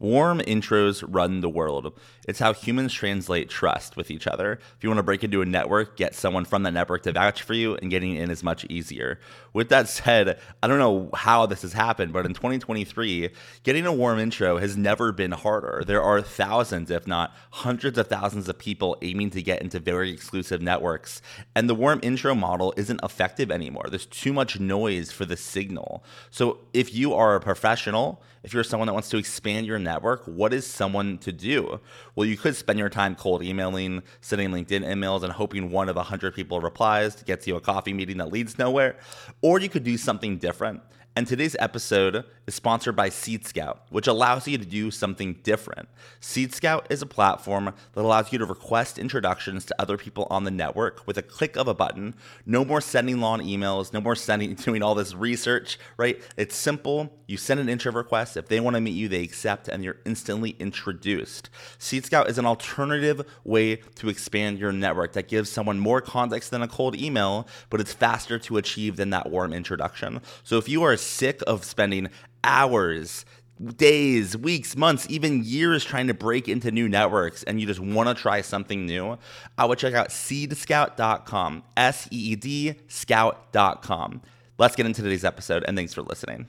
Warm intros run the world. It's how humans translate trust with each other. If you want to break into a network, get someone from that network to vouch for you, and getting in is much easier. With that said, I don't know how this has happened, but in 2023, getting a warm intro has never been harder. There are thousands, if not hundreds of thousands of people aiming to get into very exclusive networks, and the warm intro model isn't effective anymore. There's too much noise for the signal. So if you are a professional, if you're someone that wants to expand your network, what is someone to do? Well, you could spend your time cold emailing, sending LinkedIn emails, and hoping one of 100 people replies to get you a coffee meeting that leads nowhere. Or you could do something different and today's episode is sponsored by Seed Scout, which allows you to do something different. Seed Scout is a platform that allows you to request introductions to other people on the network with a click of a button. No more sending long emails, no more sending doing all this research, right? It's simple. You send an intro request. If they want to meet you, they accept and you're instantly introduced. Seed Scout is an alternative way to expand your network that gives someone more context than a cold email, but it's faster to achieve than that warm introduction. So if you are sick of spending hours days, weeks, months, even years trying to break into new networks and you just want to try something new, I would check out seedscout.com, S E E D scout.com. Let's get into today's episode and thanks for listening.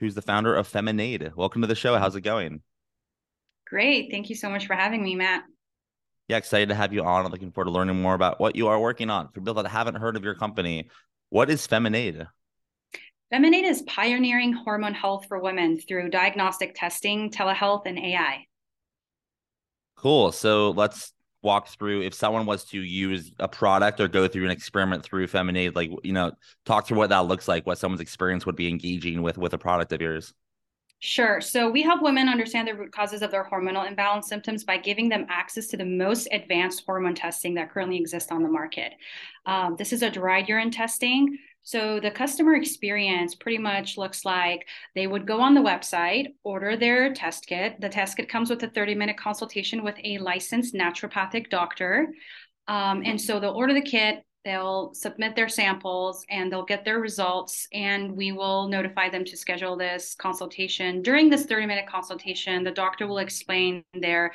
who's the founder of Feminade. Welcome to the show. How's it going? Great. Thank you so much for having me, Matt. Yeah, excited to have you on. I'm looking forward to learning more about what you are working on. For people that haven't heard of your company, what is Feminade? Feminade is pioneering hormone health for women through diagnostic testing, telehealth, and AI. Cool. So let's walk through if someone was to use a product or go through an experiment through Feminade, like you know, talk through what that looks like, what someone's experience would be engaging with with a product of yours. Sure. So we help women understand the root causes of their hormonal imbalance symptoms by giving them access to the most advanced hormone testing that currently exists on the market. Um, this is a dried urine testing. So the customer experience pretty much looks like they would go on the website, order their test kit. The test kit comes with a 30 minute consultation with a licensed naturopathic doctor. Um, and so they'll order the kit, they'll submit their samples, and they'll get their results. And we will notify them to schedule this consultation. During this 30 minute consultation, the doctor will explain their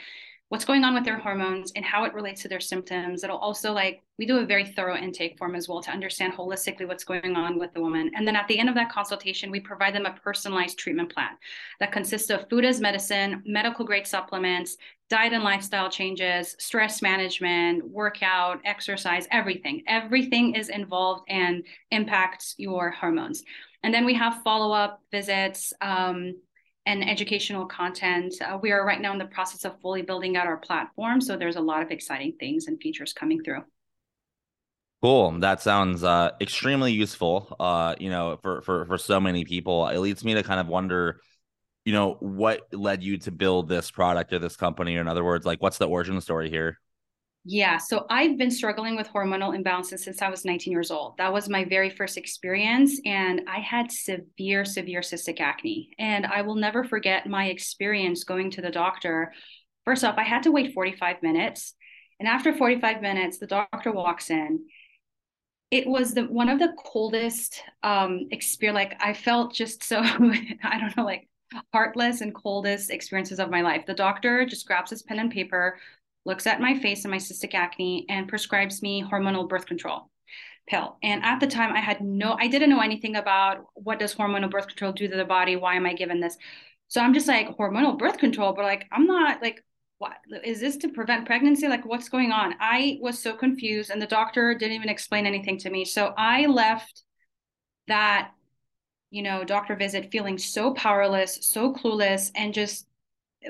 what's going on with their hormones and how it relates to their symptoms. It'll also like we do a very thorough intake form as well to understand holistically what's going on with the woman. And then at the end of that consultation, we provide them a personalized treatment plan that consists of food as medicine, medical grade supplements, diet and lifestyle changes, stress management, workout, exercise, everything. Everything is involved and impacts your hormones. And then we have follow up visits. Um, and educational content. Uh, we are right now in the process of fully building out our platform. So there's a lot of exciting things and features coming through. Cool. That sounds uh, extremely useful. Uh, you know, for for for so many people, it leads me to kind of wonder, you know, what led you to build this product or this company. In other words, like, what's the origin story here? Yeah, so I've been struggling with hormonal imbalances since I was 19 years old. That was my very first experience. And I had severe, severe cystic acne. And I will never forget my experience going to the doctor. First off, I had to wait 45 minutes. And after 45 minutes, the doctor walks in. It was the one of the coldest um experience. Like I felt just so I don't know, like heartless and coldest experiences of my life. The doctor just grabs his pen and paper, looks at my face and my cystic acne and prescribes me hormonal birth control pill. And at the time I had no I didn't know anything about what does hormonal birth control do to the body? Why am I given this? So I'm just like hormonal birth control, but like I'm not like what is this to prevent pregnancy? Like what's going on? I was so confused and the doctor didn't even explain anything to me. So I left that you know doctor visit feeling so powerless, so clueless and just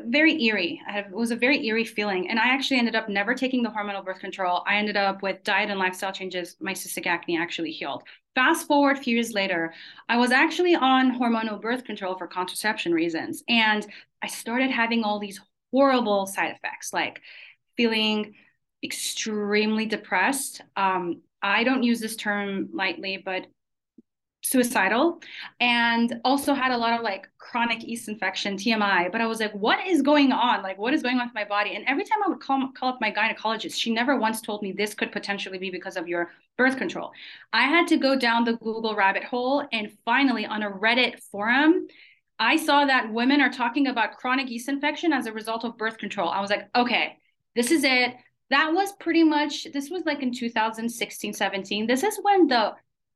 very eerie. it was a very eerie feeling. And I actually ended up never taking the hormonal birth control. I ended up with diet and lifestyle changes. My cystic acne actually healed. Fast forward a few years later, I was actually on hormonal birth control for contraception reasons. And I started having all these horrible side effects, like feeling extremely depressed. Um, I don't use this term lightly, but suicidal and also had a lot of like chronic yeast infection tmi but i was like what is going on? Like what is going on with my body? And every time i would call, call up my gynecologist she never once told me this could potentially be because of your birth control. I had to go down the google rabbit hole and finally on a reddit forum i saw that women are talking about chronic yeast infection as a result of birth control. I was like okay this is it. That was pretty much this was like in 2016 17 this is when the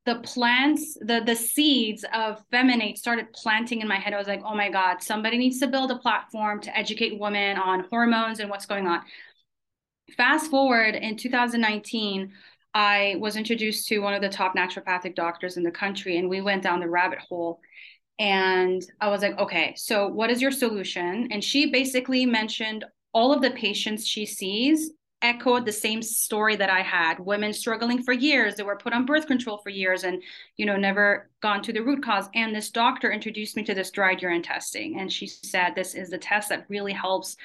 the plants, the the seeds of feminade started planting in my head. I was like, oh my God, somebody needs to build a platform to educate women on hormones and what's going on. Fast forward in 2019, I was introduced to one of the top naturopathic doctors in the country, and we went down the rabbit hole. And I was like, okay, so what is your solution? And she basically mentioned all of the patients she sees echoed the same story that I had. Women struggling for years they were put on birth control for years and you know never gone to the root cause. And this doctor introduced me to this dried urine testing. And she said this is the test that really helps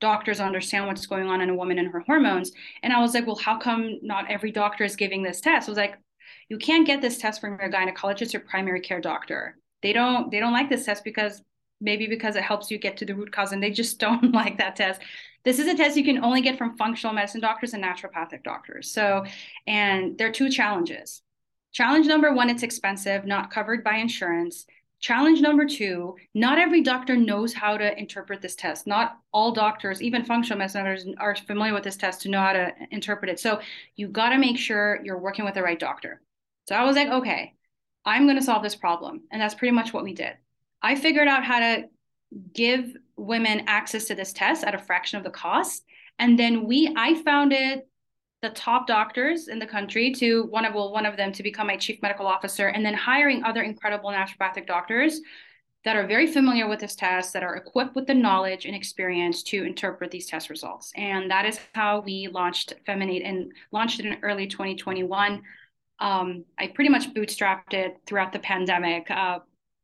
doctors understand what's going on in a woman and her hormones. And I was like well how come not every doctor is giving this test? I was like you can't get this test from your gynecologist or primary care doctor. They don't they don't like this test because maybe because it helps you get to the root cause and they just don't like that test this is a test you can only get from functional medicine doctors and naturopathic doctors. So, and there are two challenges. Challenge number one, it's expensive, not covered by insurance. Challenge number two, not every doctor knows how to interpret this test. Not all doctors, even functional medicine doctors, are familiar with this test to know how to interpret it. So you got to make sure you're working with the right doctor. So I was like, okay, I'm going to solve this problem. And that's pretty much what we did. I figured out how to give women access to this test at a fraction of the cost. And then we, I founded the top doctors in the country to one of well, one of them to become my chief medical officer, and then hiring other incredible naturopathic doctors that are very familiar with this test, that are equipped with the knowledge and experience to interpret these test results. And that is how we launched Feminade and launched it in early 2021. Um, I pretty much bootstrapped it throughout the pandemic. Uh,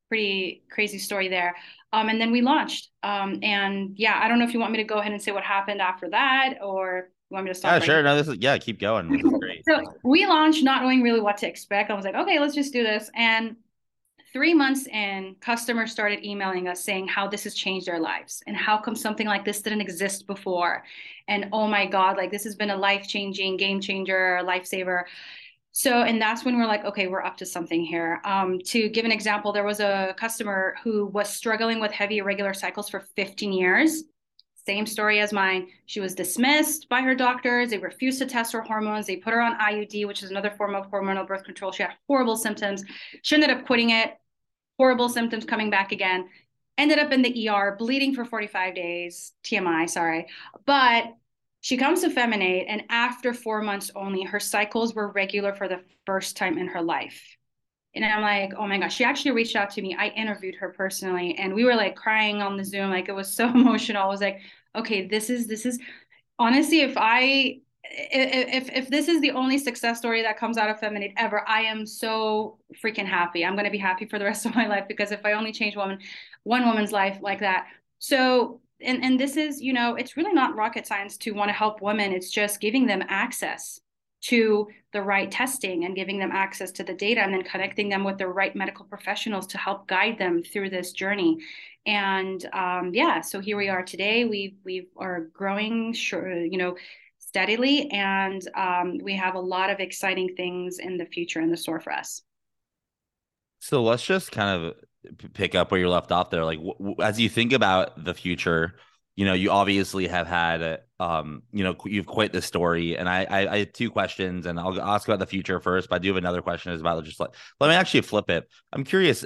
pretty crazy story there. Um, and then we launched. Um, and yeah, I don't know if you want me to go ahead and say what happened after that or you want me to stop? Yeah, right sure. No, this is yeah, keep going. This is great. so we launched not knowing really what to expect. I was like, okay, let's just do this. And three months in, customers started emailing us saying how this has changed their lives and how come something like this didn't exist before. And oh my God, like this has been a life-changing, game changer, lifesaver. So, and that's when we're like, okay, we're up to something here. Um, to give an example, there was a customer who was struggling with heavy irregular cycles for 15 years. Same story as mine. She was dismissed by her doctors. They refused to test her hormones. They put her on IUD, which is another form of hormonal birth control. She had horrible symptoms. She ended up quitting it, horrible symptoms coming back again. Ended up in the ER, bleeding for 45 days. TMI, sorry. But she comes to Feminade, and after four months only, her cycles were regular for the first time in her life. And I'm like, oh my gosh, she actually reached out to me. I interviewed her personally, and we were like crying on the Zoom. Like it was so emotional. I was like, okay, this is, this is honestly, if I, if if this is the only success story that comes out of Feminade ever, I am so freaking happy. I'm gonna be happy for the rest of my life because if I only change woman, one woman's life like that. So and and this is you know it's really not rocket science to want to help women. It's just giving them access to the right testing and giving them access to the data and then connecting them with the right medical professionals to help guide them through this journey. And um, yeah so here we are today. We we are growing sure you know steadily and um, we have a lot of exciting things in the future in the store for us. So let's just kind of pick up where you left off there like w- w- as you think about the future you know you obviously have had um, you know, you've quite the story. And I, I, I have two questions, and I'll ask about the future first. But I do have another question is about just like let me actually flip it. I'm curious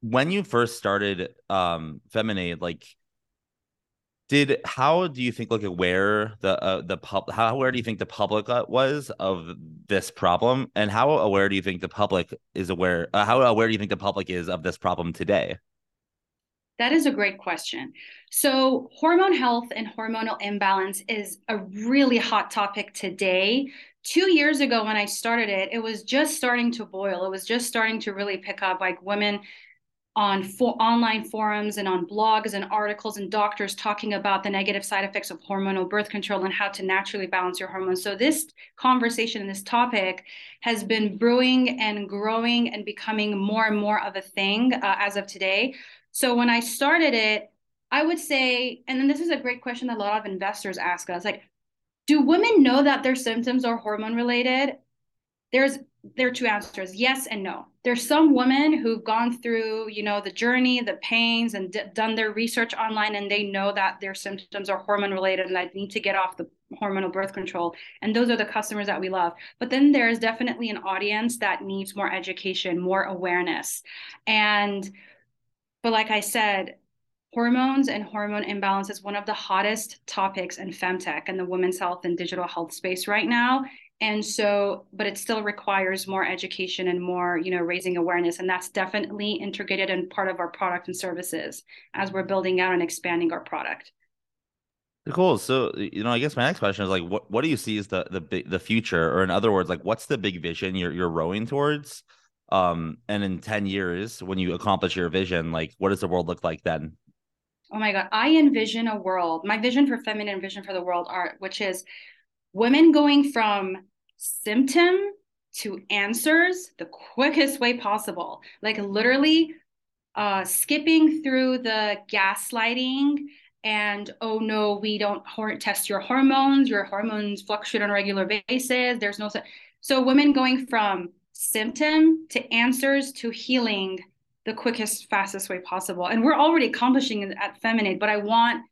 when you first started um Feminade, like did how do you think like where the uh, the pub how where do you think the public uh, was of this problem and how aware do you think the public is aware uh, how aware do you think the public is of this problem today that is a great question. So, hormone health and hormonal imbalance is a really hot topic today. Two years ago, when I started it, it was just starting to boil. It was just starting to really pick up. Like women on for online forums and on blogs and articles and doctors talking about the negative side effects of hormonal birth control and how to naturally balance your hormones. So this conversation and this topic has been brewing and growing and becoming more and more of a thing uh, as of today. So when I started it, I would say, and then this is a great question that a lot of investors ask us, like, do women know that their symptoms are hormone related? There's there are two answers yes and no. There's some women who've gone through you know the journey the pains and d- done their research online and they know that their symptoms are hormone related and i need to get off the hormonal birth control and those are the customers that we love. But then there's definitely an audience that needs more education more awareness. And but like i said hormones and hormone imbalance is one of the hottest topics in femtech and the women's health and digital health space right now and so but it still requires more education and more you know raising awareness. And that's definitely integrated in part of our product and services as we're building out and expanding our product. Cool. So you know i guess my next question is like what, what do you see as the the the future? Or in other words like what's the big vision you're you're rowing towards? Um and in 10 years when you accomplish your vision like what does the world look like then? Oh my god. I envision a world my vision for feminade vision for the world art which is women going from symptom to answers the quickest way possible. Like literally uh, skipping through the gaslighting and oh no we don't test your hormones. Your hormones fluctuate on a regular basis. There's no so women going from symptom to answers to healing the quickest fastest way possible. And we're already accomplishing it at feminade but i want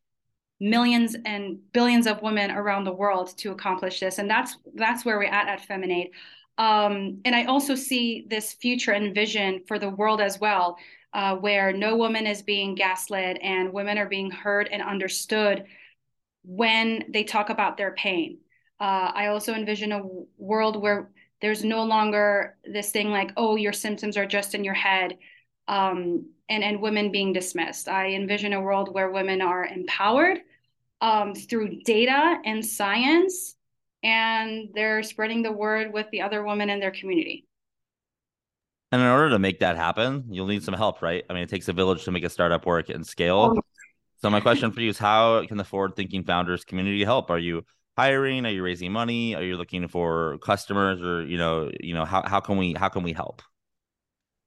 millions and billions of women around the world to accomplish this. And that's that's where we're at at feminade. Um, and i also see this future and vision for the world as well uh, where no woman is being gaslit and women are being heard and understood when they talk about their pain. Uh, i also envision a world where there's no longer this thing like oh your symptoms are just in your head. Um, and and women being dismissed. I envision a world where women are empowered um, through data and science, and they're spreading the word with the other women in their community. And in order to make that happen, you'll need some help, right? I mean, it takes a village to make a startup work and scale. Oh. So my question for you is how can the forward-thinking founders community help? Are you hiring? Are you raising money? Are you looking for customers or you know, you know, how, how can we how can we help?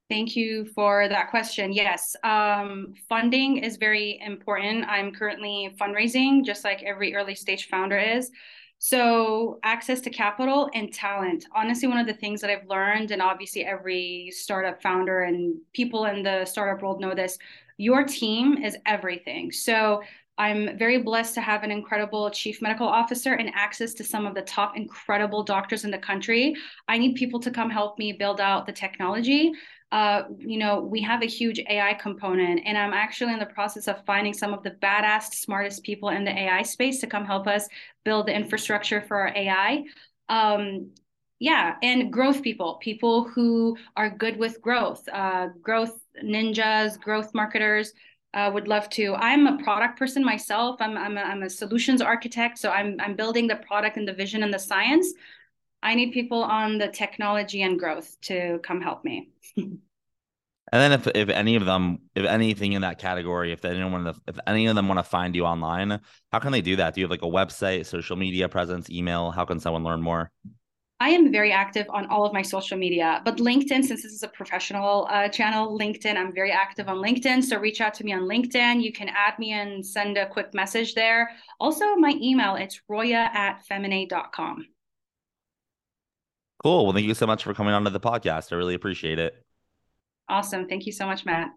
Thank you for that question. Yes, um, funding is very important. I'm currently fundraising, just like every early stage founder is. So, access to capital and talent. Honestly, one of the things that I've learned, and obviously every startup founder and people in the startup world know this your team is everything. So, I'm very blessed to have an incredible chief medical officer and access to some of the top incredible doctors in the country. I need people to come help me build out the technology uh, you know, we have a huge AI component, and I'm actually in the process of finding some of the badass, smartest people in the AI space to come help us build the infrastructure for our AI. Um, yeah, and growth people, people who are good with growth, uh, growth ninjas, growth marketers. Uh, would love to. I'm a product person myself. I'm I'm a, I'm a solutions architect, so I'm I'm building the product and the vision and the science. I need people on the technology and growth to come help me. and then if if any of them, if anything in that category, if anyone if any of them want to find you online, how can they do that? Do you have like a website, social media presence, email? How can someone learn more? I am very active on all of my social media, but LinkedIn, since this is a professional uh, channel, LinkedIn, I'm very active on LinkedIn. So reach out to me on LinkedIn. You can add me and send a quick message there. Also, my email, it's roya at feminade.com. Cool. Well, thank you so much for coming on to the podcast. I really appreciate it. Awesome. Thank you so much, Matt.